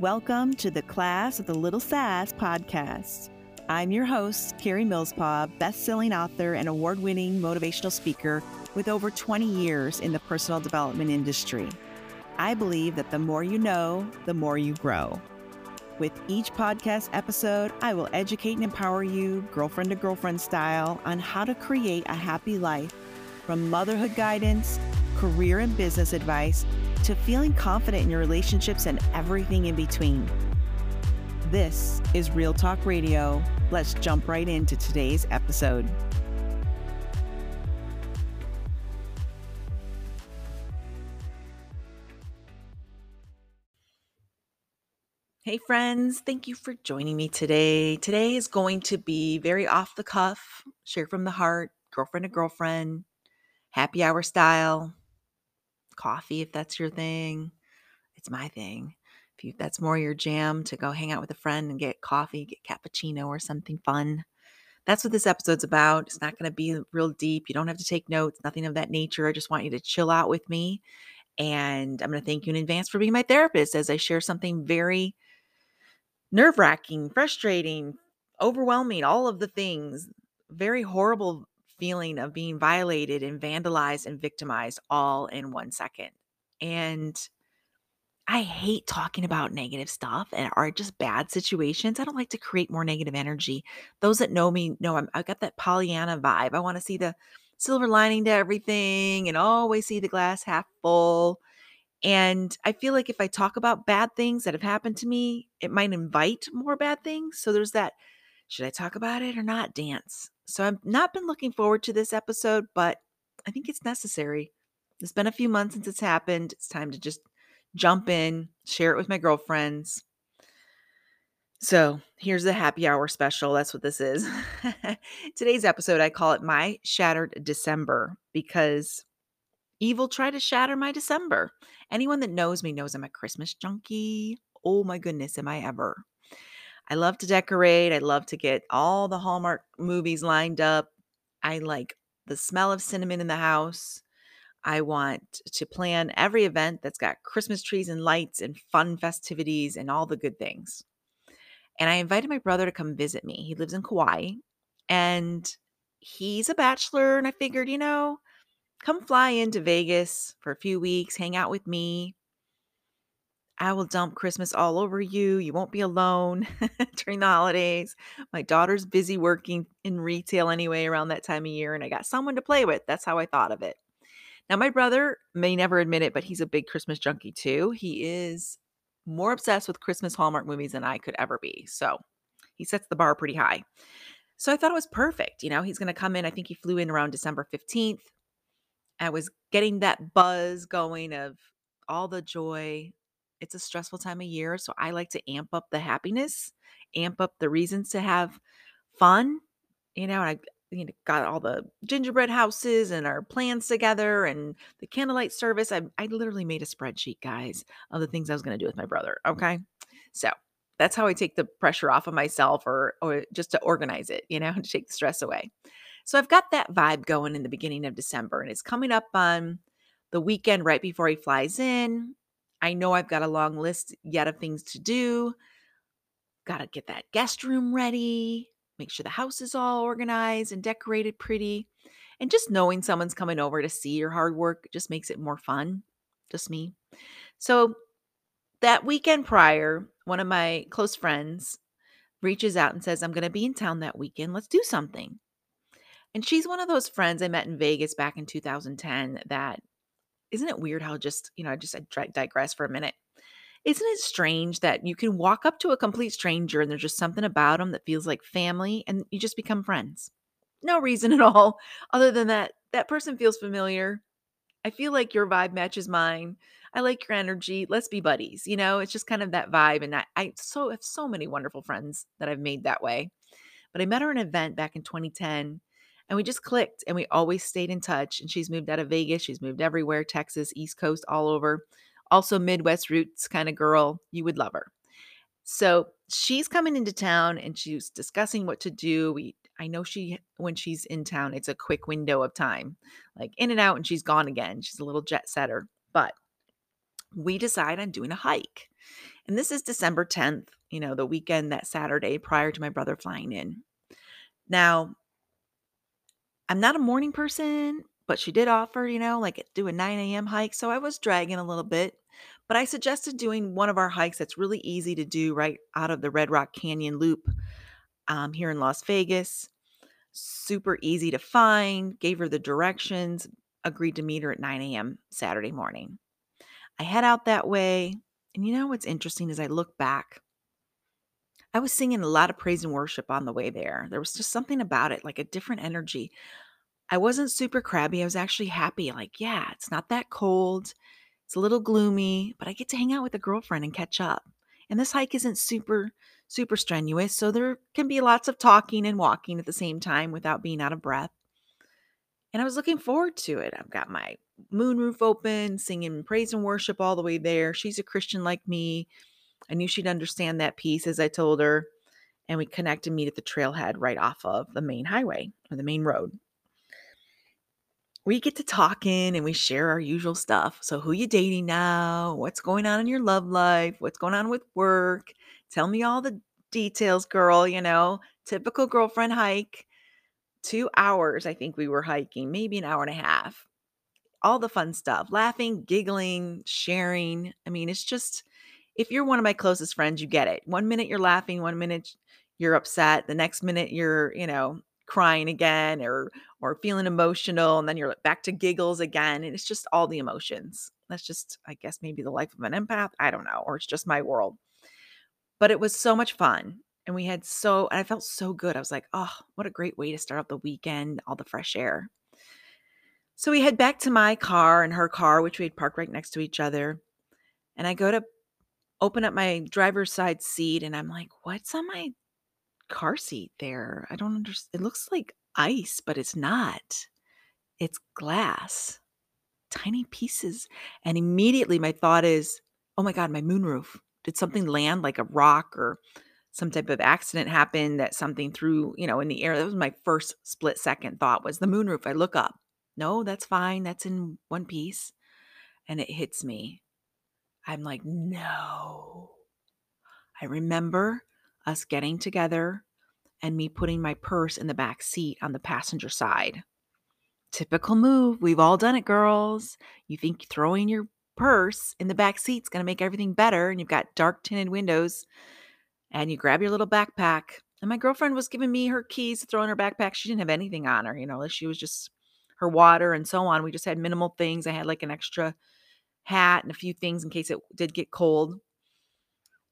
Welcome to the Class of the Little Sass podcast. I'm your host, Karie Millspaugh, best-selling author and award-winning motivational speaker with over 20 years in the personal development industry. I believe that the more you know, the more you grow. With each podcast episode, I will educate and empower you, girlfriend to girlfriend style, on how to create a happy life from motherhood guidance, career and business advice, to feeling confident in your relationships and everything in between. This is Real Talk Radio. Let's jump right into today's episode. Hey, friends, thank you for joining me today. Today is going to be very off the cuff, share from the heart, girlfriend to girlfriend, happy hour style coffee if that's your thing. It's my thing. If you, that's more your jam to go hang out with a friend and get coffee, get cappuccino or something fun. That's what this episode's about. It's not mm-hmm. going to be real deep. You don't have to take notes, nothing of that nature. I just want you to chill out with me. And I'm going to thank you in advance for being my therapist as I share something very nerve wracking, frustrating, overwhelming, all of the things, very horrible feeling of being violated and vandalized and victimized all in one second. And I hate talking about negative stuff and are just bad situations. I don't like to create more negative energy. Those that know me know I'm, I've got that Pollyanna vibe. I want to see the silver lining to everything and always see the glass half full. And I feel like if I talk about bad things that have happened to me, it might invite more bad things. So there's that should I talk about it or not dance. So I've not been looking forward to this episode, but I think it's necessary. It's been a few months since it's happened. It's time to just jump in, share it with my girlfriends. So here's the happy hour special. That's what this is. Today's episode, I call it My Shattered December because evil tried to shatter my December. Anyone that knows me knows I'm a Christmas junkie. Oh my goodness, am I ever? I love to decorate. I love to get all the Hallmark movies lined up. I like the smell of cinnamon in the house. I want to plan every event that's got Christmas trees and lights and fun festivities and all the good things. And I invited my brother to come visit me. He lives in Kauai and he's a bachelor. And I figured, you know, come fly into Vegas for a few weeks, hang out with me. I will dump Christmas all over you. You won't be alone during the holidays. My daughter's busy working in retail anyway around that time of year, and I got someone to play with. That's how I thought of it. Now, my brother may never admit it, but he's a big Christmas junkie too. He is more obsessed with Christmas Hallmark movies than I could ever be. So he sets the bar pretty high. So I thought it was perfect. You know, he's going to come in. I think he flew in around December 15th. I was getting that buzz going of all the joy, it's a stressful time of year. So I like to amp up the happiness, amp up the reasons to have fun. You know, I you know, got all the gingerbread houses and our plans together and the candlelight service. I, I literally made a spreadsheet, guys, of the things I was going to do with my brother. Mm-hmm. Okay. So that's how I take the pressure off of myself or, or just to organize it, you know, to take the stress away. So I've got that vibe going in the beginning of December and it's coming up on the weekend right before he flies in. I know I've got a long list yet of things to do. Got to get that guest room ready, make sure the house is all organized and decorated pretty. And just knowing someone's coming over to see your hard work just makes it more fun. Just me. So that weekend prior, one of my close friends reaches out and says, I'm going to be in town that weekend. Let's do something. And she's one of those friends I met in Vegas back in 2010 that isn't it weird how just, you know, I just I digress for a minute. Isn't it strange that you can walk up to a complete stranger and there's just something about them that feels like family and you just become friends? No reason at all other than that that person feels familiar. I feel like your vibe matches mine. I like your energy. Let's be buddies. You know, it's just kind of that vibe. And I, I so have so many wonderful friends that I've made that way. But I met her at an event back in 2010 and we just clicked and we always stayed in touch. And she's moved out of Vegas, she's moved everywhere Texas, East Coast, all over. Also, Midwest roots kind of girl. You would love her. So she's coming into town and she's discussing what to do. We I know she when she's in town, it's a quick window of time, like in and out, and she's gone again. She's a little jet setter. But we decide on doing a hike. And this is December 10th, you know, the weekend that Saturday prior to my brother flying in. Now, I'm not a morning person, but she did offer, you know, like do a 9 a.m. hike. So I was dragging a little bit, but I suggested doing one of our hikes that's really easy to do right out of the Red Rock Canyon Loop um, here in Las Vegas. Super easy to find, gave her the directions, agreed to meet her at 9 a.m. Saturday morning. I head out that way. And you know what's interesting is I look back? I was singing a lot of praise and worship on the way there. There was just something about it, like a different energy. I wasn't super crabby. I was actually happy. Like, yeah, it's not that cold. It's a little gloomy, but I get to hang out with a girlfriend and catch up. And this hike isn't super, super strenuous. So there can be lots of talking and walking at the same time without being out of breath. And I was looking forward to it. I've got my moonroof open, singing praise and worship all the way there. She's a Christian like me. I knew she'd understand that piece as I told her. And we connect and meet at the trailhead right off of the main highway or the main road. We get to talking and we share our usual stuff. So, who you dating now? What's going on in your love life? What's going on with work? Tell me all the details, girl. You know, typical girlfriend hike. Two hours, I think we were hiking, maybe an hour and a half. All the fun stuff, laughing, giggling, sharing. I mean, it's just if you're one of my closest friends, you get it. One minute you're laughing, one minute you're upset, the next minute you're, you know, crying again or or feeling emotional and then you're back to giggles again and it's just all the emotions. That's just I guess maybe the life of an empath, I don't know, or it's just my world. But it was so much fun and we had so and I felt so good. I was like, "Oh, what a great way to start out the weekend, all the fresh air." So we head back to my car and her car, which we had parked right next to each other. And I go to open up my driver's side seat and I'm like, what's on my car seat there? I don't understand. It looks like ice, but it's not. It's glass, tiny pieces. And immediately my thought is, oh my God, my moonroof. Did something land like a rock or some type of accident happen that something threw, you know, in the air? That was my first split second thought was the moonroof. I look up. No, that's fine. That's in one piece. And it hits me. I'm like, no. I remember us getting together and me putting my purse in the back seat on the passenger side. Typical move. We've all done it, girls. You think throwing your purse in the back seat's going to make everything better, and you've got dark tinted windows, and you grab your little backpack. And my girlfriend was giving me her keys to throw in her backpack. She didn't have anything on her, you know, she was just her water and so on. We just had minimal things. I had like an extra hat and a few things in case it did get cold.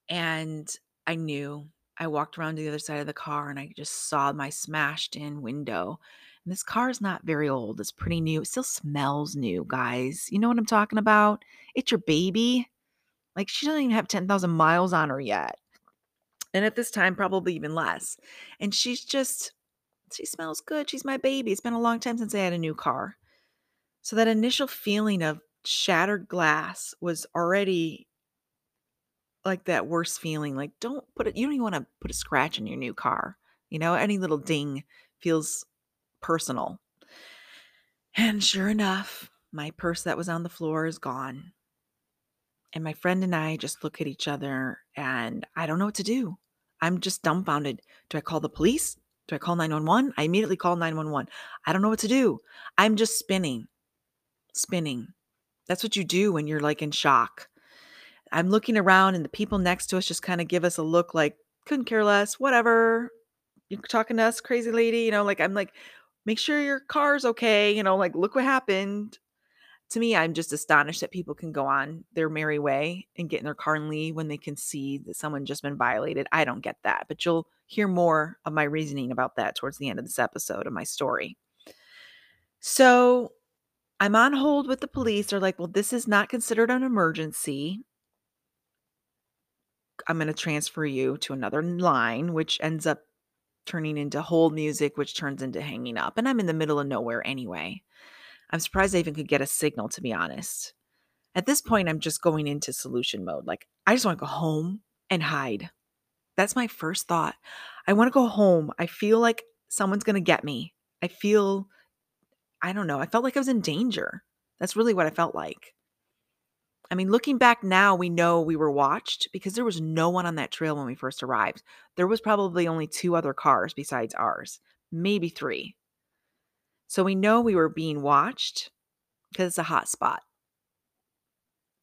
And I knew. I walked around to the other side of the car and I just saw my smashed in window. And this car is not very old. It's pretty new. It still smells new, guys. You know what I'm talking about? It's your baby. Like she doesn't even have 10,000 miles on her yet. And at this time, probably even less. And she's just, she smells good. She's my baby. It's been a long time since I had a new car. So that initial feeling of shattered glass was already like that worst feeling. Like, don't put it, you don't even want to put a scratch in your new car. You know, any little ding feels personal. And sure enough, my purse that was on the floor is gone. And my friend and I just look at each other and I don't know what to do. I'm just dumbfounded. Do I call the police? Do I call 911? I immediately call 911. I don't know what to do. I'm just spinning, spinning. That's what you do when you're like in shock. I'm looking around and the people next to us just kind of give us a look like, couldn't care less, whatever. You're talking to us, crazy lady. You know, like I'm like, make sure your car's okay. You know, like, look what happened. To me, I'm just astonished that people can go on their merry way and get in their car and leave when they can see that someone just been violated. I don't get that, but you'll hear more of my reasoning about that towards the end of this episode of my story. So I'm on hold with the police. They're like, well, this is not considered an emergency. I'm going to transfer you to another line, which ends up turning into hold music, which turns into hanging up. And I'm in the middle of nowhere anyway. I'm surprised I even could get a signal, to be honest. At this point, I'm just going into solution mode. Like, I just want to go home and hide. That's my first thought. I want to go home. I feel like someone's going to get me. I feel I don't know. I felt like I was in danger. That's really what I felt like. I mean, looking back now, we know we were watched because there was no one on that trail when we first arrived. There was probably only two other cars besides ours, maybe three. So we know we were being watched because it's a hot spot.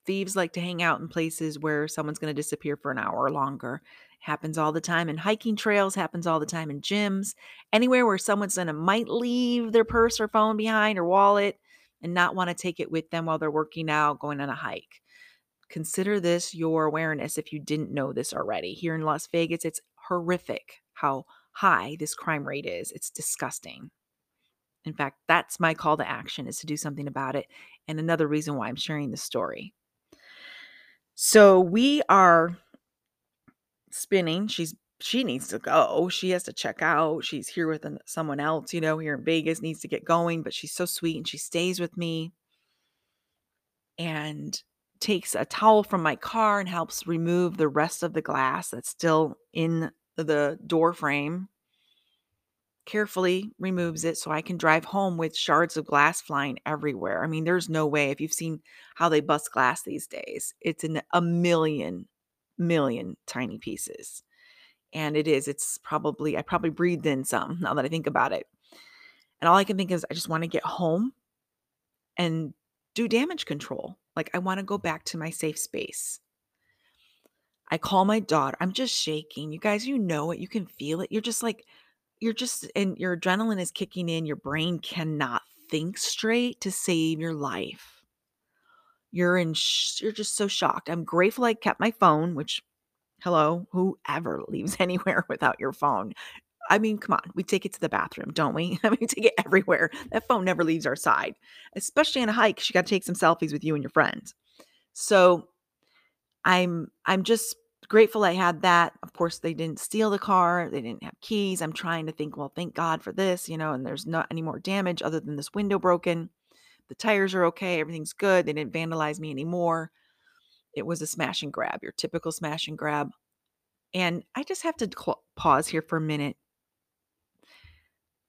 Thieves like to hang out in places where someone's going to disappear for an hour or longer. Happens all the time in hiking trails, happens all the time in gyms, anywhere where someone's to might leave their purse or phone behind or wallet and not want to take it with them while they're working out, going on a hike. Consider this your awareness if you didn't know this already. Here in Las Vegas, it's horrific how high this crime rate is. It's disgusting. In fact, that's my call to action is to do something about it. And another reason why I'm sharing this story. So we are spinning. She's she needs to go. She has to check out. She's here with someone else, you know, here in Vegas, needs to get going, but she's so sweet and she stays with me and takes a towel from my car and helps remove the rest of the glass that's still in the door frame. Carefully removes it so I can drive home with shards of glass flying everywhere. I mean, there's no way. If you've seen how they bust glass these days, it's in a million, million tiny pieces and it is it's probably i probably breathed in some now that i think about it and all i can think is i just want to get home and do damage control like i want to go back to my safe space. I call my daughter i'm just shaking you guys you know it you can feel it you're just like you're just and your adrenaline is kicking in your brain cannot think straight to save your life you're in sh- you're just so shocked i'm grateful i kept my phone which Hello, whoever leaves anywhere without your phone. I mean, come on, we take it to the bathroom, don't we? I mean, we take it everywhere. That phone never leaves our side, especially on a hike. You got to take some selfies with you and your friends. So, I'm I'm just grateful I had that. Of course, they didn't steal the car. They didn't have keys. I'm trying to think, well, thank God for this, you know, and there's not any more damage other than this window broken. The tires are okay. Everything's good. They didn't vandalize me anymore. It was a smash and grab, your typical smash and grab. And I just have to cl- pause here for a minute.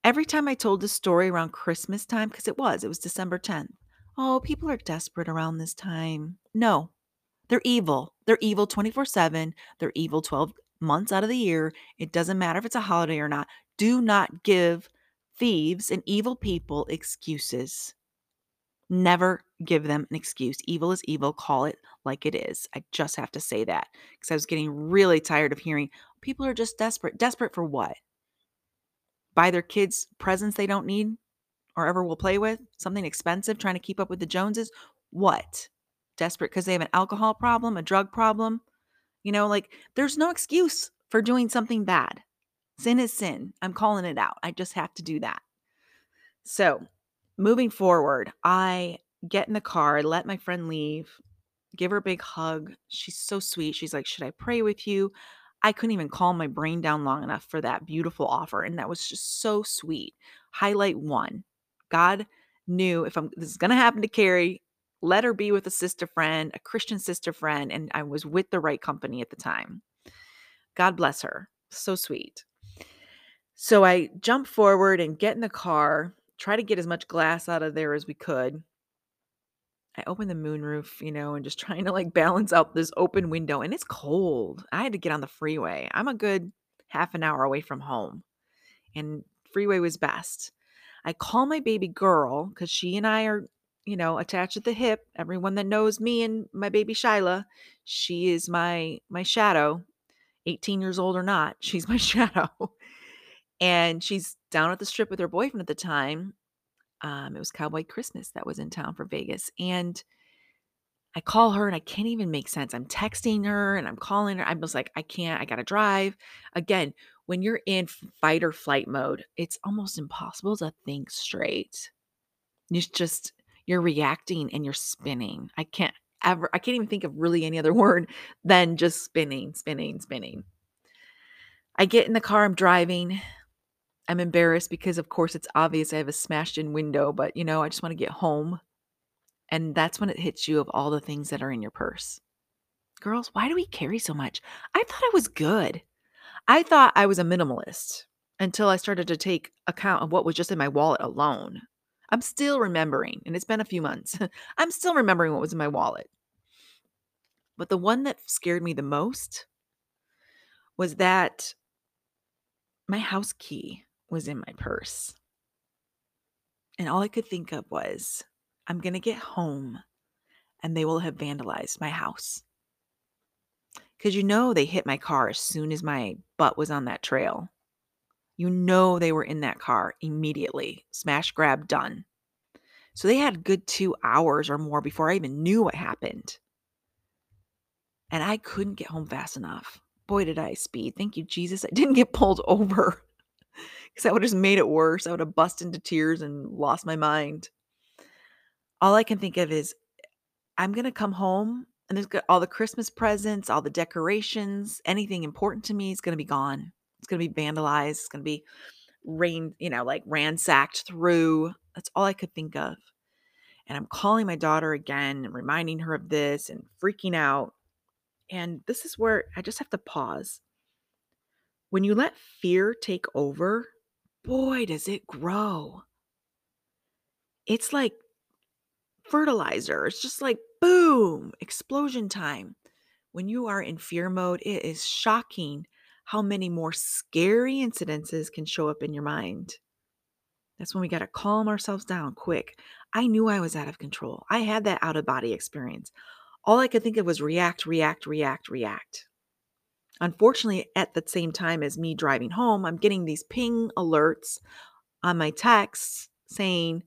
Every time I told this story around Christmas time, because it was, it was December 10th. Oh, people are desperate around this time. No, they're evil. They're evil 24 7. They're evil 12 months out of the year. It doesn't matter if it's a holiday or not. Do not give thieves and evil people excuses. Never give them an excuse. Evil is evil. Call it like it is. I just have to say that because I was getting really tired of hearing people are just desperate. Desperate for what? Buy their kids presents they don't need or ever will play with? Something expensive, trying to keep up with the Joneses? What? Desperate because they have an alcohol problem, a drug problem? You know, like there's no excuse for doing something bad. Sin is sin. I'm calling it out. I just have to do that. So moving forward, I get in the car, let my friend leave, give her a big hug. She's so sweet. She's like, Should I pray with you? I couldn't even calm my brain down long enough for that beautiful offer. And that was just so sweet. Highlight one God knew if I'm this is gonna happen to Karie, let her be with a sister friend, a Christian sister friend, and I was with the right company at the time. God bless her. So sweet. So I jump forward and get in the car try to get as much glass out of there as we could. I opened the moonroof, you know, and just trying to like balance out this open window. And it's cold. I had to get on the freeway. I'm a good half an hour away from home, and freeway was best. I call my baby girl because she and I are, you know, attached at the hip. Everyone that knows me and my baby Shyla, she is my my shadow. 18 years old or not, she's my shadow. And she's down at the strip with her boyfriend at the time. Um, it was Cowboy Christmas that was in town for Vegas. And I call her and I can't even make sense. I'm texting her and I'm calling her. I'm just like, I can't, I got to drive. Again, when you're in fight or flight mode, it's almost impossible to think straight. You just, you're reacting and you're spinning. I can't ever, I can't even think of really any other word than just spinning, spinning, spinning. I get in the car, I'm driving. I'm embarrassed because, of course, it's obvious I have a smashed in window, but you know, I just want to get home. And that's when it hits you of all the things that are in your purse. Girls, why do we carry so much? I thought I was good. I thought I was a minimalist until I started to take account of what was just in my wallet alone. I'm still remembering, and it's been a few months. I'm still remembering what was in my wallet. But the one that scared me the most was that my house key was in my purse. And all I could think of was, I'm going to get home and they will have vandalized my house. Because you know they hit my car as soon as my butt was on that trail. You know they were in that car immediately. Smash grab done. So they had good two hours or more before I even knew what happened. And I couldn't get home fast enough. Boy, did I speed. Thank you, Jesus. I didn't get pulled over because that would have just made it worse. I would have bust into tears and lost my mind. All I can think of is I'm going to come home and there's all the Christmas presents, all the decorations, anything important to me is going to be gone. It's going to be vandalized. It's going to be rain, you know, like ransacked through. That's all I could think of. And I'm calling my daughter again and reminding her of this and freaking out. And this is where I just have to pause. When you let fear take over, boy, does it grow. It's like fertilizer. It's just like boom, explosion time. When you are in fear mode, it is shocking how many more scary incidences can show up in your mind. That's when we got to calm ourselves down quick. I knew I was out of control. I had that out of body experience. All I could think of was react, react, react, react. Unfortunately, at the same time as me driving home, I'm getting these ping alerts on my texts saying,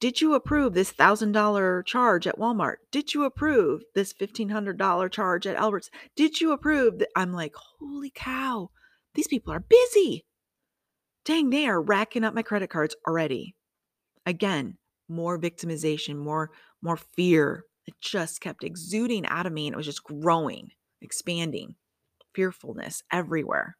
Did you approve this $1,000 charge at Walmart? Did you approve this $1,500 charge at Albert's? Did you approve that? I'm like, Holy cow, these people are busy. Dang, they are racking up my credit cards already. Again, more victimization, more more fear. It just kept exuding out of me and it was just growing, expanding fearfulness everywhere.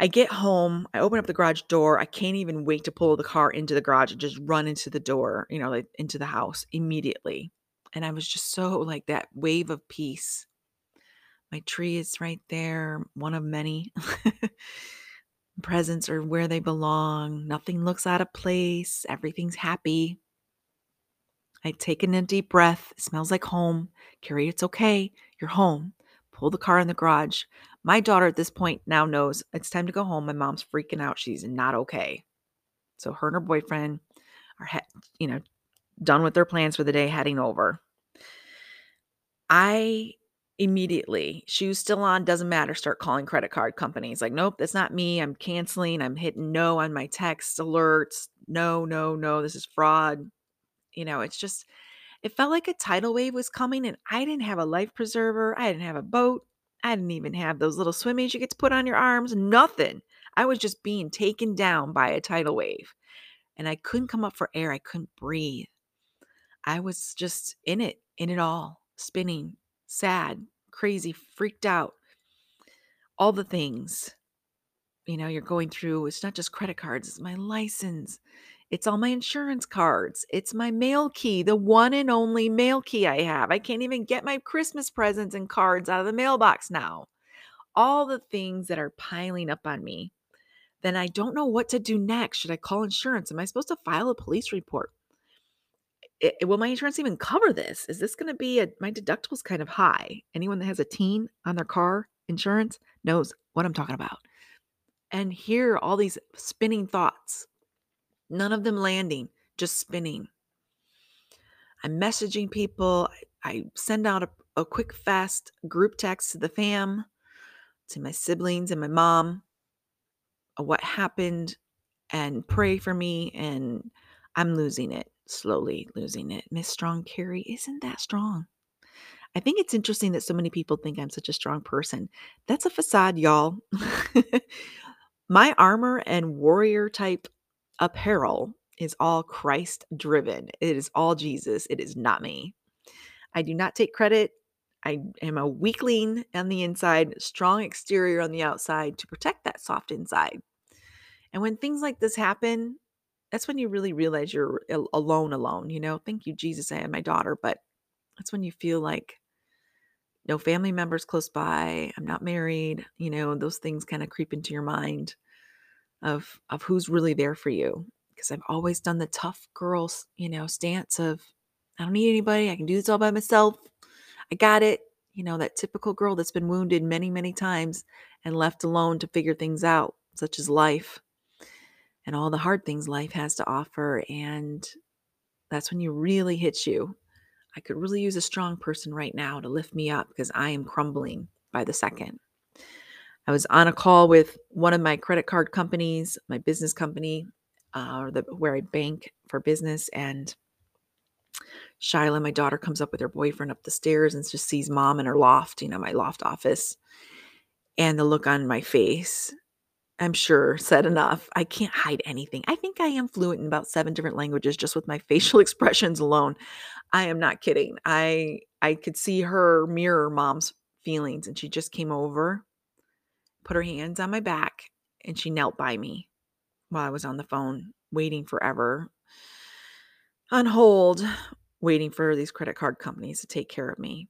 I get home, I open up the garage door. I can't even wait to pull the car into the garage and just run into the door, you know, like into the house immediately. And I was just so like that wave of peace. My tree is right there, one of many. Presents are where they belong. Nothing looks out of place. Everything's happy. I take in a deep breath. It smells like home. Karie, it's okay. You're home pull the car in the garage. My daughter at this point now knows it's time to go home. My mom's freaking out. She's not okay. So her and her boyfriend are, you know, done with their plans for the day, heading over. I immediately, shoes still on, doesn't matter, start calling credit card companies. Like, nope, that's not me. I'm canceling. I'm hitting no on my text alerts. No, no, no, this is fraud. You know, it's just, it felt like a tidal wave was coming, and I didn't have a life preserver. I didn't have a boat. I didn't even have those little swimmies you get to put on your arms. Nothing. I was just being taken down by a tidal wave. And I couldn't come up for air. I couldn't breathe. I was just in it, in it all, spinning, sad, crazy, freaked out. All the things. You know, you're going through, it's not just credit cards, it's my license, it's all my insurance cards. It's my mail key, the one and only mail key I have. I can't even get my Christmas presents and cards out of the mailbox now. All the things that are piling up on me. Then I don't know what to do next. Should I call insurance? Am I supposed to file a police report? It, will my insurance even cover this? Is this going to be a my deductible's kind of high? Anyone that has a teen on their car insurance knows what I'm talking about. And here all these spinning thoughts None of them landing, just spinning. I'm messaging people. I, send out a, a quick, fast group text to the fam, to my siblings and my mom, what happened, and pray for me. And I'm losing it, slowly losing it. Miss Strong Karie isn't that strong. I think it's interesting that so many people think I'm such a strong person. That's a facade, y'all. My armor and warrior type apparel is all Christ driven. It is all Jesus. It is not me. I do not take credit. I am a weakling on the inside, strong exterior on the outside to protect that soft inside. And when things like this happen, that's when you really realize you're alone, alone. You know, thank you, Jesus, I have my daughter, but that's when you feel like no family members close by. I'm not married. You know, those things kind of creep into your mind of of who's really there for you because I've always done the tough girl, you know, stance of I don't need anybody. I can do this all by myself. I got it. you know, that typical girl that's been wounded many, many times and left alone to figure things out, such as life and all the hard things life has to offer. And that's when you really hit you. I could really use a strong person right now to lift me up because I am crumbling by the second. I was on a call with one of my credit card companies, my business company, uh, or the where I bank for business, and Shyla, my daughter, comes up with her boyfriend up the stairs and just sees mom in her loft, you know, my loft office. And the look on my face, I'm sure, said enough. I can't hide anything. I think I am fluent in about seven different languages just with my facial expressions alone. I am not kidding. I I could see her mirror mom's feelings, and she just came over, put her hands on my back, and she knelt by me while I was on the phone, waiting forever on hold waiting for these credit card companies to take care of me.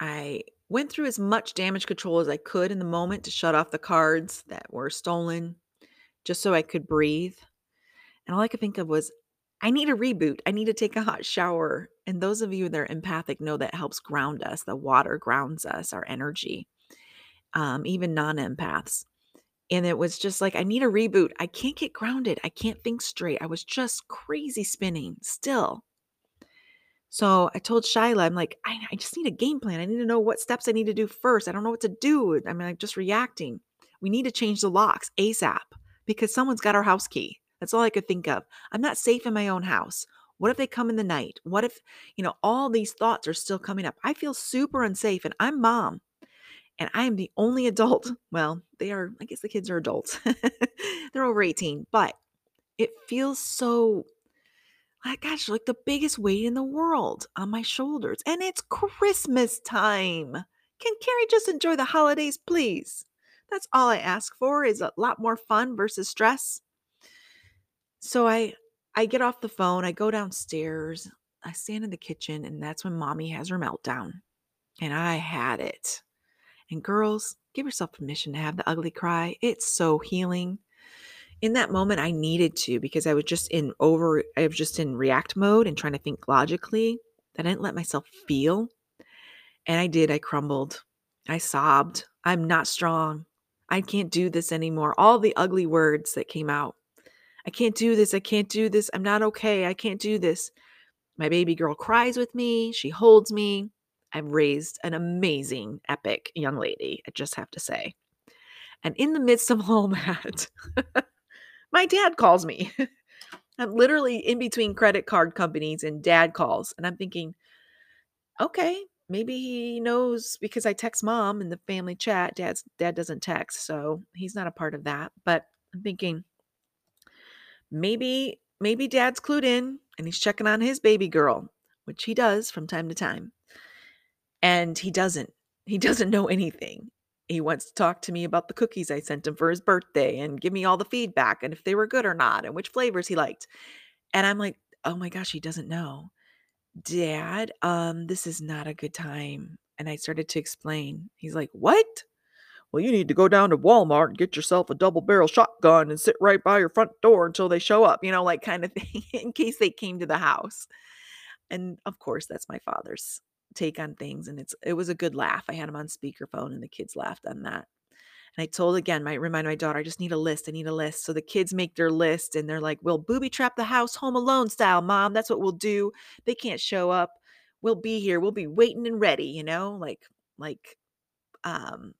I went through as much damage control as I could in the moment to shut off the cards that were stolen just so I could breathe. And all I could think of was, I need a reboot. I need to take a hot shower. And those of you that are empathic know that helps ground us. The water grounds us, our energy, um, even non empaths. And it was just like, I need a reboot. I can't get grounded. I can't think straight. I was just crazy spinning still. So I told Shyla, I'm like, I, I just need a game plan. I need to know what steps I need to do first. I don't know what to do. I'm like just reacting. We need to change the locks ASAP because someone's got our house key. That's all I could think of. I'm not safe in my own house. What if they come in the night? What if, you know, all these thoughts are still coming up? I feel super unsafe and I'm mom and I am the only adult. Well, they are, I guess the kids are adults. They're over 18, but it feels so my gosh, like the biggest weight in the world on my shoulders. And it's Christmas time. Can Karie just enjoy the holidays, please? That's all I ask for is a lot more fun versus stress. So I I get off the phone, I go downstairs, I stand in the kitchen, and that's when mommy has her meltdown. And I had it. And girls, give yourself permission to have the ugly cry. It's so healing in that moment I needed to because I was just in over I was just in react mode and trying to think logically. That I didn't let myself feel. And I did. I crumbled. I sobbed. I'm not strong. I can't do this anymore. All the ugly words that came out. I can't do this. I can't do this. I'm not okay. I can't do this. My baby girl cries with me. She holds me. I've raised an amazing, epic young lady, I just have to say. And in the midst of all that, my dad calls me. I'm literally in between credit card companies and dad calls. And I'm thinking, okay, maybe he knows because I text mom in the family chat. Dad's dad doesn't text, so he's not a part of that. But I'm thinking, maybe, maybe dad's clued in and he's checking on his baby girl, which he does from time to time. And he doesn't. He doesn't know anything he wants to talk to me about the cookies I sent him for his birthday and give me all the feedback and if they were good or not and which flavors he liked. And I'm like, "Oh my gosh, he doesn't know." "Dad, um, this is not a good time." And I started to explain. He's like, "What?" "Well, you need to go down to Walmart and get yourself a double barrel shotgun and sit right by your front door until they show up, you know, like kind of thing in case they came to the house. And of course, that's my father's take on things and it's it was a good laugh. I had him on speakerphone and the kids laughed on that. And I told again, my remind my daughter, I just need a list. I need a list. So the kids make their list and they're like, We'll booby trap the house home alone style, mom. That's what we'll do. They can't show up. We'll be here. We'll be waiting and ready, you know, like like um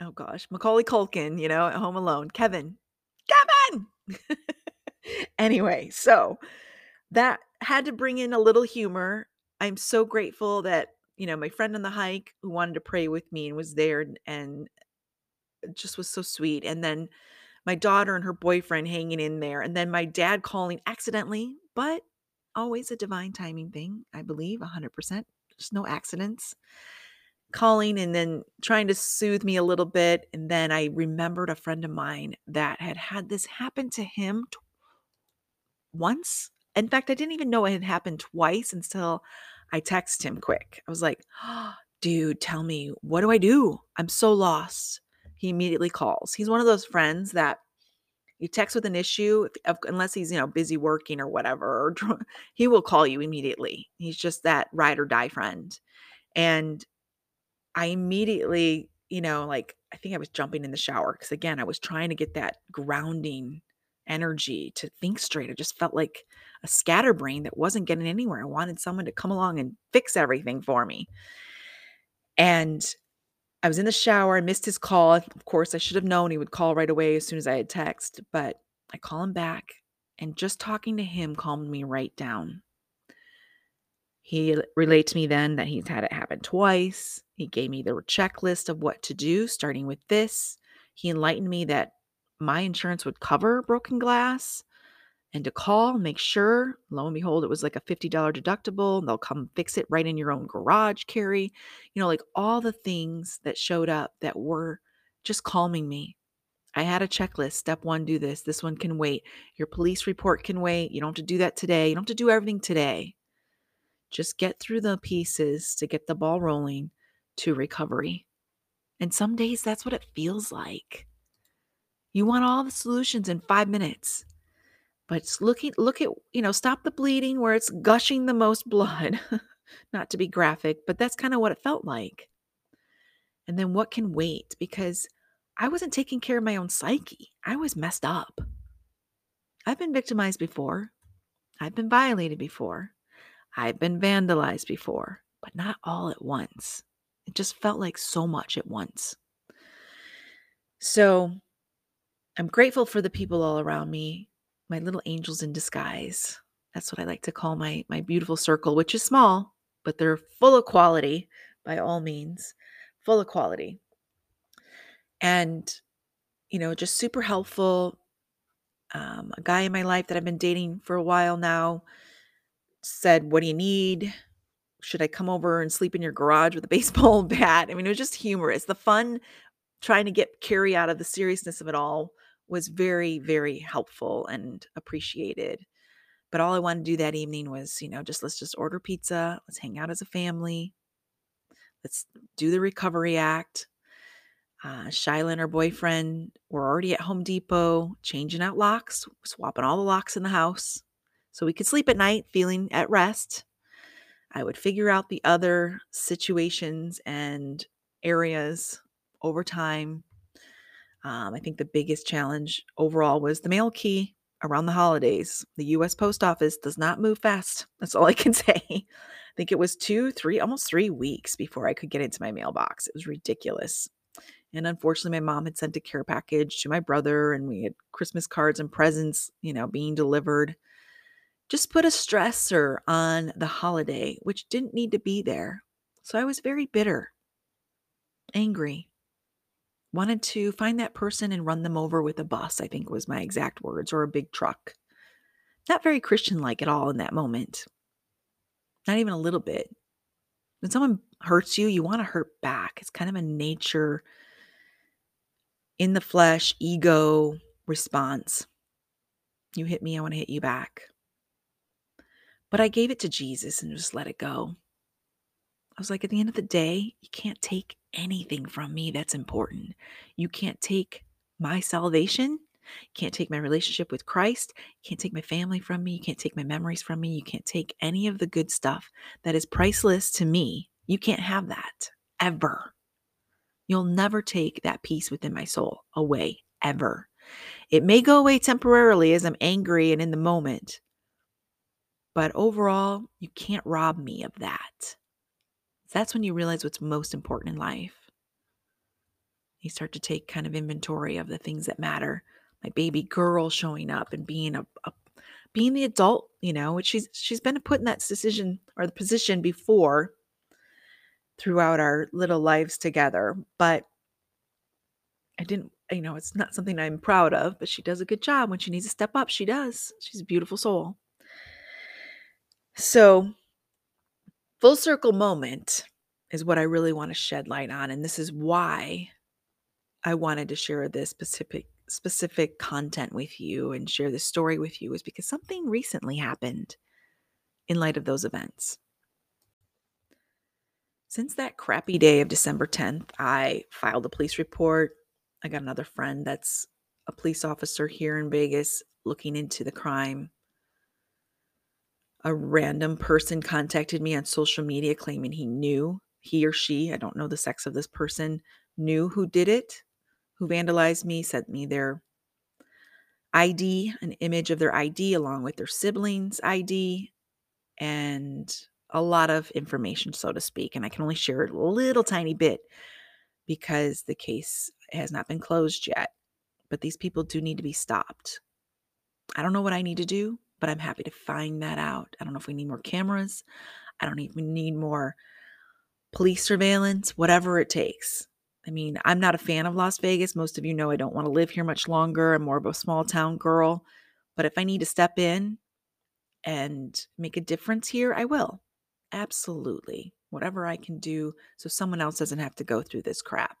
oh gosh, Macaulay Culkin, you know, at home alone. Kevin. Kevin. anyway, so that had to bring in a little humor I'm so grateful that, you know, my friend on the hike who wanted to pray with me and was there and, and uh, just was so sweet. And then my daughter and her boyfriend hanging in there. And then my dad calling accidentally, but always a divine timing thing, I believe, 100%. Just no accidents. Calling and then trying to soothe me a little bit. And then I remembered a friend of mine that had had this happen to him t- once in fact, I didn't even know it had happened twice until I text him quick. I was like, dude, tell me, what do I do? I'm so lost. He immediately calls. He's one of those friends that you text with an issue, if, unless he's, you know, busy working or whatever, or he will call you immediately. He's just that ride or die friend. And I immediately, you know, like, I think I was jumping in the shower because, again, I was trying to get that grounding energy to think straight. I just felt like a scatterbrain that wasn't getting anywhere. I wanted someone to come along and fix everything for me. And I was in the shower. I missed his call. Of course, I should have known he would call right away as soon as I had text, but I call him back, and just talking to him calmed me right down. He relayed to me then that he's had it happen twice. He gave me the checklist of what to do, starting with this. He enlightened me that my insurance would cover broken glass and to call, make sure. Lo and behold, it was like a $50 deductible. And they'll come fix it right in your own garage, Karie. You know, like all the things that showed up that were just calming me. I had a checklist. Step one, do this. This one can wait. Your police report can wait. You don't have to do that today. You don't have to do everything today. Just get through the pieces to get the ball rolling to recovery. And some days that's what it feels like. You want all the solutions in five minutes. But look at look at, you know, stop the bleeding where it's gushing the most blood. Not to be graphic, but that's kind of what it felt like. And then what can wait? Because I wasn't taking care of my own psyche. I was messed up. I've been victimized before. I've been violated before. I've been vandalized before, but not all at once. It just felt like so much at once. So I'm grateful for the people all around me, my little angels in disguise. That's what I like to call my my beautiful circle, which is small, but they're full of quality by all means, full of quality. And you know, just super helpful. Um, a guy in my life that I've been dating for a while now said, What do you need? Should I come over and sleep in your garage with a baseball bat? I mean, it was just humorous. The fun trying to get Karie out of the seriousness of it all was very, very helpful and appreciated. But all I wanted to do that evening was, you know, just let's just order pizza, let's hang out as a family, let's do the recovery act. Uh, Shyla and her boyfriend were already at Home Depot changing out locks, swapping all the locks in the house so we could sleep at night feeling at rest. I would figure out the other situations and areas over time um, I think the biggest challenge overall was the mail key around the holidays. The US Post Office does not move fast. That's all I can say. I think it was two, three, almost three weeks before I could get into my mailbox. It was ridiculous. And unfortunately, my mom had sent a care package to my brother, and we had Christmas cards and presents, you know, being delivered. Just put a stressor on the holiday, which didn't need to be there. So I was very bitter, angry, wanted to find that person and run them over with a bus, I think was my exact words, or a big truck. Not very Christian like at all in that moment. Not even a little bit. When someone hurts you, you want to hurt back. It's kind of a nature in the flesh, ego response. You hit me, I want to hit you back. But I gave it to Jesus and just let it go. I was like, at the end of the day, you can't take anything from me that's important. You can't take my salvation. Can't take my relationship with Christ. Can't take my family from me. You can't take my memories from me. You can't take any of the good stuff that is priceless to me. You can't have that ever. You'll never take that peace within my soul away ever. It may go away temporarily as I'm angry and in the moment, but overall, you can't rob me of that. That's when you realize what's most important in life. You start to take kind of inventory of the things that matter. My baby girl showing up and being a, a being the adult, you know, which she's she's been put in that decision or the position before throughout our little lives together, but I didn't, you know, it's not something I'm proud of, but she does a good job when she needs to step up. She does. She's a beautiful soul. So full circle moment is what I really want to shed light on. And this is why I wanted to share this specific specific content with you and share this story with you is because something recently happened in light of those events. Since that crappy day of December 10th, I filed a police report. I got another friend that's a police officer here in Vegas looking into the crime a random person contacted me on social media claiming he knew he or she, I don't know the sex of this person, knew who did it, who vandalized me, sent me their ID, an image of their ID along with their siblings' ID, and a lot of information, so to speak. And I can only share a little tiny bit because the case has not been closed yet. But these people do need to be stopped. I don't know what I need to do, but I'm happy to find that out. I don't know if we need more cameras. I don't even need more police surveillance, whatever it takes. I mean, I'm not a fan of Las Vegas. Most of you know I don't want to live here much longer. I'm more of a small town girl. But if I need to step in and make a difference here, I will. Absolutely. Whatever I can do so someone else doesn't have to go through this crap.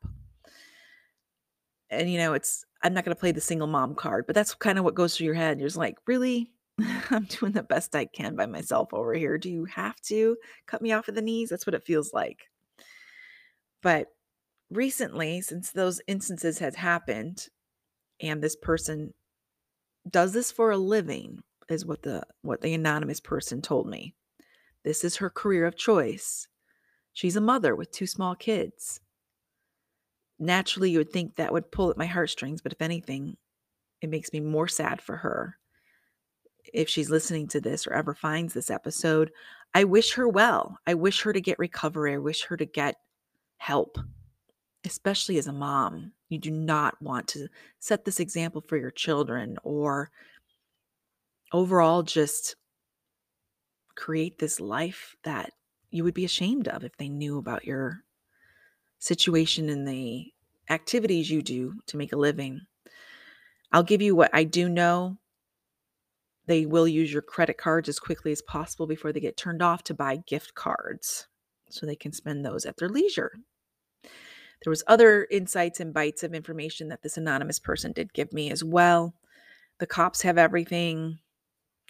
And, you know, it's, I'm not going to play the single mom card, but that's kind of what goes through your head. You're just like, really? I'm doing the best I can by myself over here. Do you have to cut me off at the knees? That's what it feels like. But recently, since those instances had happened, and this person does this for a living, is what the what the anonymous person told me. This is her career of choice. She's a mother with two small kids. Naturally, you would think that would pull at my heartstrings, but if anything, it makes me more sad for her if she's listening to this or ever finds this episode, I wish her well. I wish her to get recovery. I wish her to get help, especially as a mom. You do not want to set this example for your children or overall just create this life that you would be ashamed of if they knew about your situation and the activities you do to make a living. I'll give you what I do know they will use your credit cards as quickly as possible before they get turned off to buy gift cards so they can spend those at their leisure. There was other insights and bites of information that this anonymous person did give me as well. The cops have everything,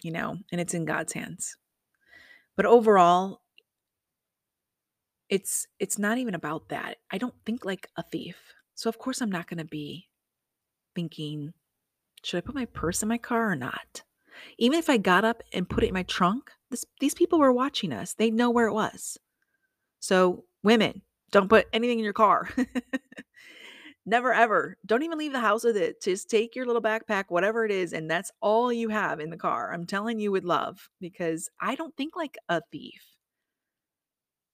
you know, and it's in God's hands. But overall, it's it's not even about that. I don't think like a thief. So of course I'm not going to be thinking should I put my purse in my car or not? Even if I got up and put it in my trunk, this, these people were watching us. They know where it was. So, women, don't put anything in your car. Never ever. Don't even leave the house with it. Just take your little backpack, whatever it is, and that's all you have in the car. I'm telling you with love because I don't think like a thief.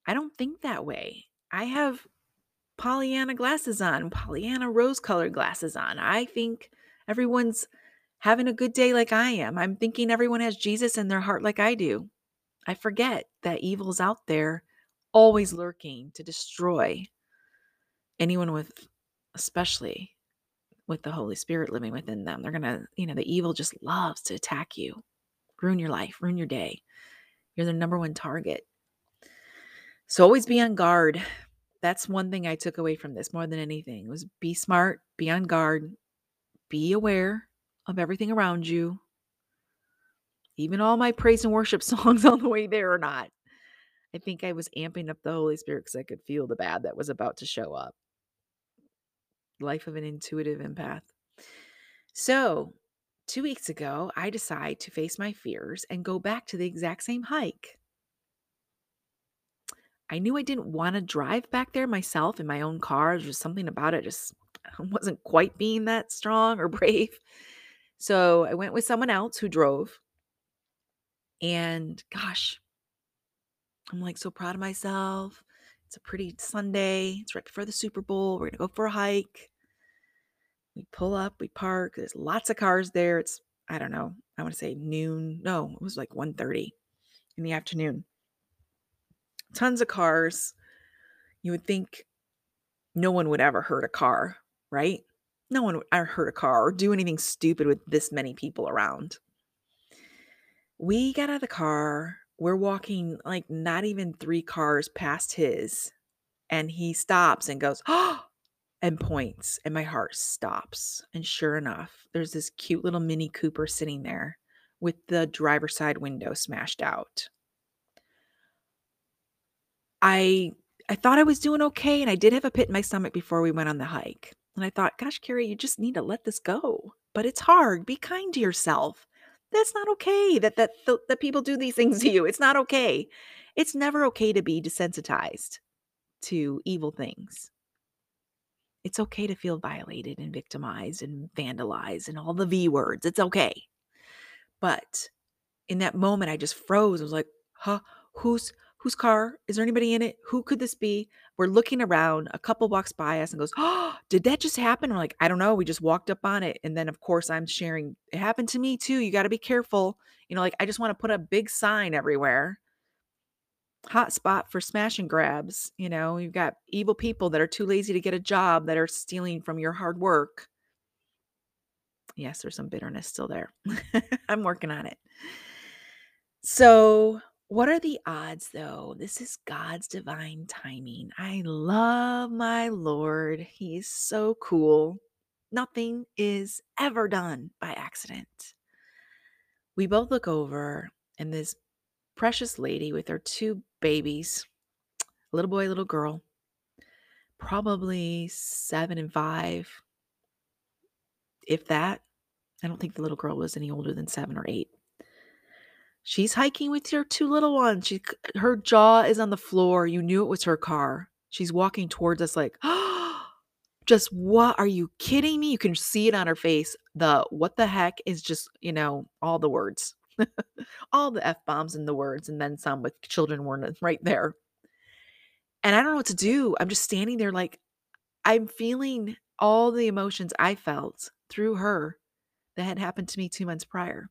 I don't think that way. I have Pollyanna glasses on, Pollyanna rose colored glasses on. I think everyone's having a good day like I am. I'm thinking everyone has Jesus in their heart like I do. I forget that evil's out there, always lurking to destroy anyone with, especially with the Holy Spirit living within them. They're going to, you know, the evil just loves to attack you, ruin your life, ruin your day. You're the number one target. So always be on guard. That's one thing I took away from this more than anything was be smart, be on guard, be aware, of everything around you. Even all my praise and worship songs on the way there or not. I think I was amping up the Holy Spirit because I could feel the bad that was about to show up. Life of an intuitive empath. So, two weeks ago, I decide to face my fears and go back to the exact same hike. I knew I didn't want to drive back there myself in my own car. There's just something about it just wasn't quite being that strong or brave. So I went with someone else who drove. And gosh, I'm like so proud of myself. It's a pretty Sunday. It's right before the Super Bowl. We're going to go for a hike. We pull up, we park. There's lots of cars there. It's I don't know. I want to say noon. No, it was like 1:30 in the afternoon. Tons of cars. You would think no one would ever hurt a car, right? No one would hurt a car or do anything stupid with this many people around. We got out of the car. We're walking like not even three cars past his. And he stops and goes, oh, and points. And my heart stops. And sure enough, there's this cute little Mini Cooper sitting there with the driver's side window smashed out. I I thought I was doing okay and I did have a pit in my stomach before we went on the hike. And I thought, gosh, Karie, you just need to let this go. But it's hard. Be kind to yourself. That's not okay that that that people do these things to you. It's not okay. It's never okay to be desensitized. to evil things. It's okay to feel violated and victimized and vandalized and all the V words. It's okay. But in that moment, I just froze. I was like, huh, who's whose car? Is there anybody in it? Who could this be? We're looking around. A couple walks by us and goes, Oh, did that just happen? We're like, I don't know. We just walked up on it. And then, of course, I'm sharing, it happened to me too. You got to be careful. You know, like I just want to put a big sign everywhere. Hot spot for smash and grabs. You know, you've got evil people that are too lazy to get a job that are stealing from your hard work. Yes, there's some bitterness still there. I'm working on it. So, what are the odds, though? This is God's divine timing. I love my Lord. He's so cool. Nothing is ever done by accident. We both look over, and this precious lady with her two babies, little boy, little girl, probably seven and five, if that. I don't think the little girl was any older than seven or eight. She's hiking with your two little ones. She her jaw is on the floor. You knew it was her car. She's walking towards us like, oh, just what are you kidding me? You can see it on her face. The what the heck is just, you know, all the words. all the F bombs in the words, and then some with children weren't uh, right there. And I don't know what to do. I'm just standing there like I'm feeling all the emotions I felt through her that had happened to me two months prior.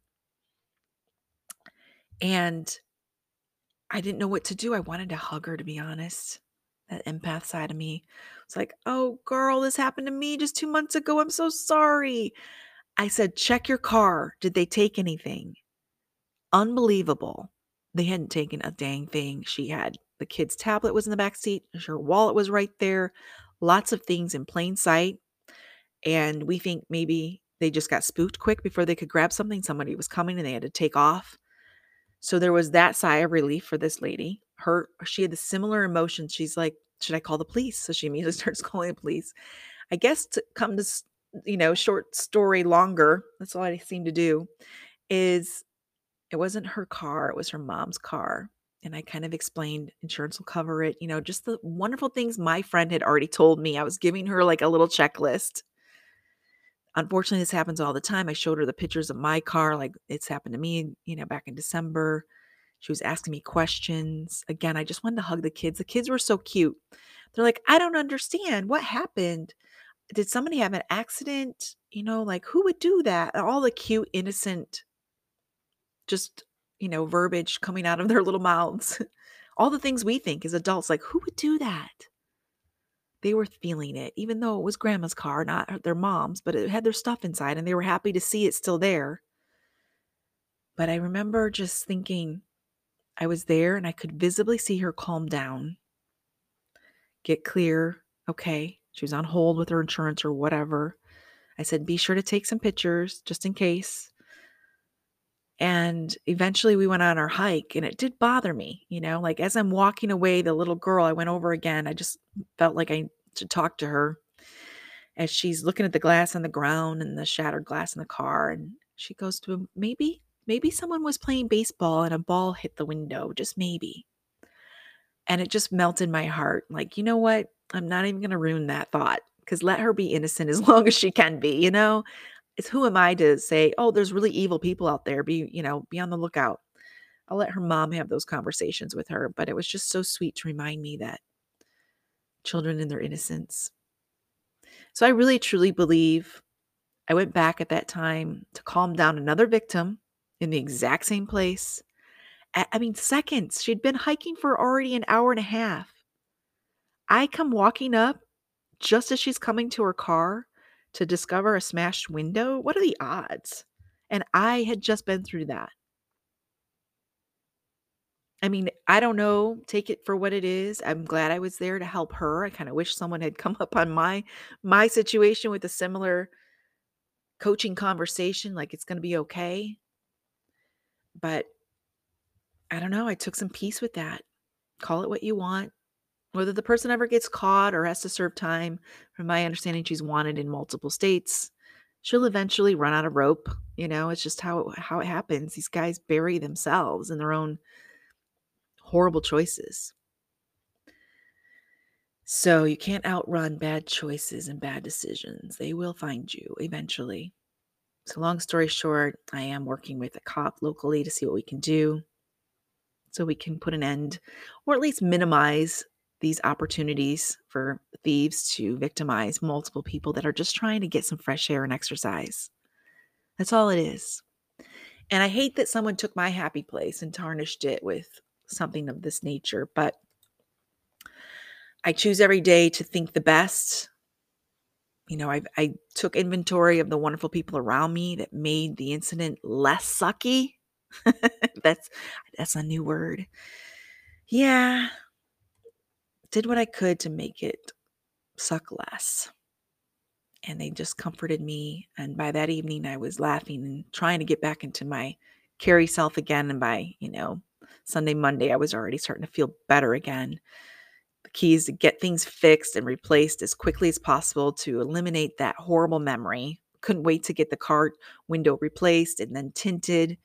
And I didn't know what to do. I wanted to hug her, to be honest. That empath side of me was like, oh, girl, this happened to me just two months ago. I'm so sorry. I said, check your car. Did they take anything? Unbelievable. They hadn't taken a dang thing. She had the kid's tablet was in the back seat. Her wallet was right there. Lots of things in plain sight. And we think maybe they just got spooked quick before they could grab something. Somebody was coming and they had to take off. So there was that sigh of relief for this lady. Her she had the similar emotions. She's like, should I call the police? So she immediately starts calling the police. I guess to come to you know, short story longer, that's all I seem to do, is it wasn't her car, it was her mom's car. And I kind of explained insurance will cover it, you know, just the wonderful things my friend had already told me. I was giving her like a little checklist. Unfortunately, this happens all the time. I showed her the pictures of my car, like it's happened to me, you know, back in December. She was asking me questions. Again, I just wanted to hug the kids. The kids were so cute. They're like, I don't understand. What happened? Did somebody have an accident? You know, like who would do that? All the cute, innocent, just, you know, verbiage coming out of their little mouths. all the things we think as adults, like who would do that? They were feeling it, even though it was grandma's car, not their mom's, but it had their stuff inside and they were happy to see it still there. But I remember just thinking I was there and I could visibly see her calm down, get clear. Okay, she was on hold with her insurance or whatever. I said, be sure to take some pictures just in case. And eventually we went on our hike and it did bother me, you know, like as I'm walking away, the little girl, I went over again. I just felt like I should talk to her as she's looking at the glass on the ground and the shattered glass in the car. And she goes to maybe, maybe someone was playing baseball and a ball hit the window, just maybe. And it just melted my heart. Like, you know what? I'm not even going to ruin that thought because let her be innocent as long as she can be, you know? It's who am I to say, oh, there's really evil people out there. Be, you know, be on the lookout. I'll let her mom have those conversations with her. But it was just so sweet to remind me that children in their innocence. So I really truly believe I went back at that time to calm down another victim in the exact same place. I mean, seconds. She'd been hiking for already an hour and a half. I come walking up just as she's coming to her car to discover a smashed window, what are the odds? And I had just been through that. I mean, I don't know, take it for what it is. I'm glad I was there to help her. I kind of wish someone had come up on my my situation with a similar coaching conversation like it's going to be okay. But I don't know, I took some peace with that. Call it what you want. Whether the person ever gets caught or has to serve time, from my understanding, she's wanted in multiple states. She'll eventually run out of rope. You know, it's just how how it happens. These guys bury themselves in their own horrible choices. So you can't outrun bad choices and bad decisions. They will find you eventually. So, long story short, I am working with a cop locally to see what we can do so we can put an end or at least minimize these opportunities for thieves to victimize multiple people that are just trying to get some fresh air and exercise. That's all it is. And I hate that someone took my happy place and tarnished it with something of this nature, but I choose every day to think the best. You know, I, I took inventory of the wonderful people around me that made the incident less sucky. that's that's a new word. Yeah. Did what I could to make it suck less. And they just comforted me. And by that evening, I was laughing and trying to get back into my Karie self again. And by, you know, Sunday, Monday, I was already starting to feel better again. The key is to get things fixed and replaced as quickly as possible to eliminate that horrible memory. Couldn't wait to get the cart window replaced and then tinted.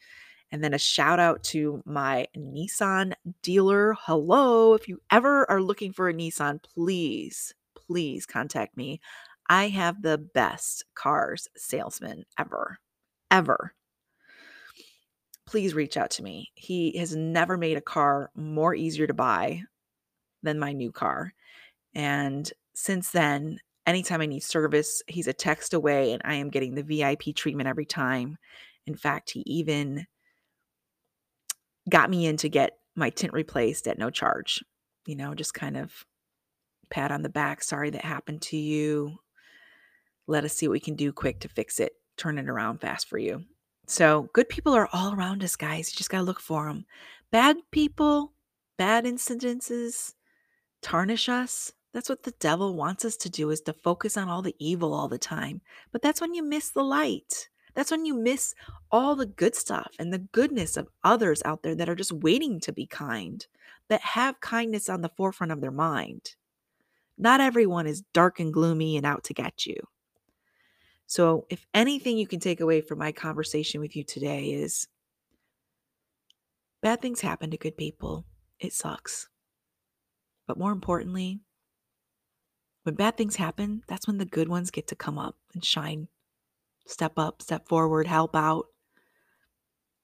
And then a shout out to my Nissan dealer. Hello, if you ever are looking for a Nissan, please, please contact me. I have the best cars salesman ever, ever please reach out to me. He has never made a car more easier to buy than my new car. And since then, anytime I need service, he's a text away and I am getting the VIP treatment every time. In fact, he even got me in to get my tint replaced at no charge. You know, just kind of pat on the back. Sorry that happened to you. Let us see what we can do quick to fix it, turn it around fast for you. So, good people are all around us, guys. You just got to look for them. Bad people, bad incidences tarnish us. That's what the devil wants us to do is to focus on all the evil all the time. But that's when you miss the light. That's when you miss all the good stuff and the goodness of others out there that are just waiting to be kind, that have kindness on the forefront of their mind. Not everyone is dark and gloomy and out to get you. So, if anything you can take away from my conversation with you today is bad things happen to good people. It sucks. But more importantly, when bad things happen, that's when the good ones get to come up and shine, step up, step forward, help out.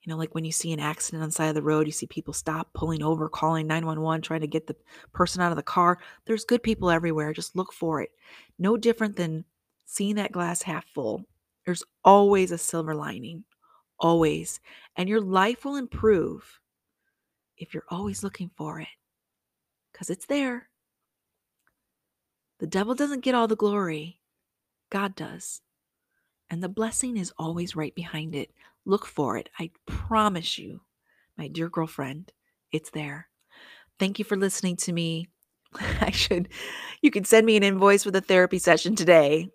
You know, like when you see an accident on the side of the road, you see people stop, pulling over, calling 911, trying to get the person out of the car. There's good people everywhere. Just look for it. No different than seeing that glass half full. There's always a silver lining, always. And your life will improve if you're always looking for it because it's there. The devil doesn't get all the glory, God does. And the blessing is always right behind it. Look for it. I promise you, my dear girlfriend, it's there. Thank you for listening to me. I should, you can send me an invoice for the therapy session today.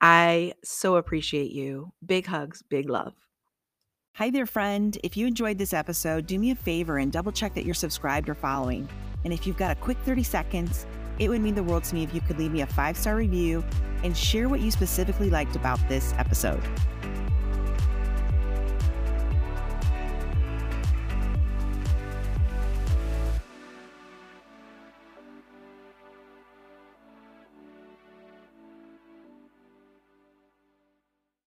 I so appreciate you. Big hugs, big love. Hi there, friend. If you enjoyed this episode, do me a favor and double check that you're subscribed or following. And if you've got a quick 30 seconds, it would mean the world to me if you could leave me a five star review and share what you specifically liked about this episode.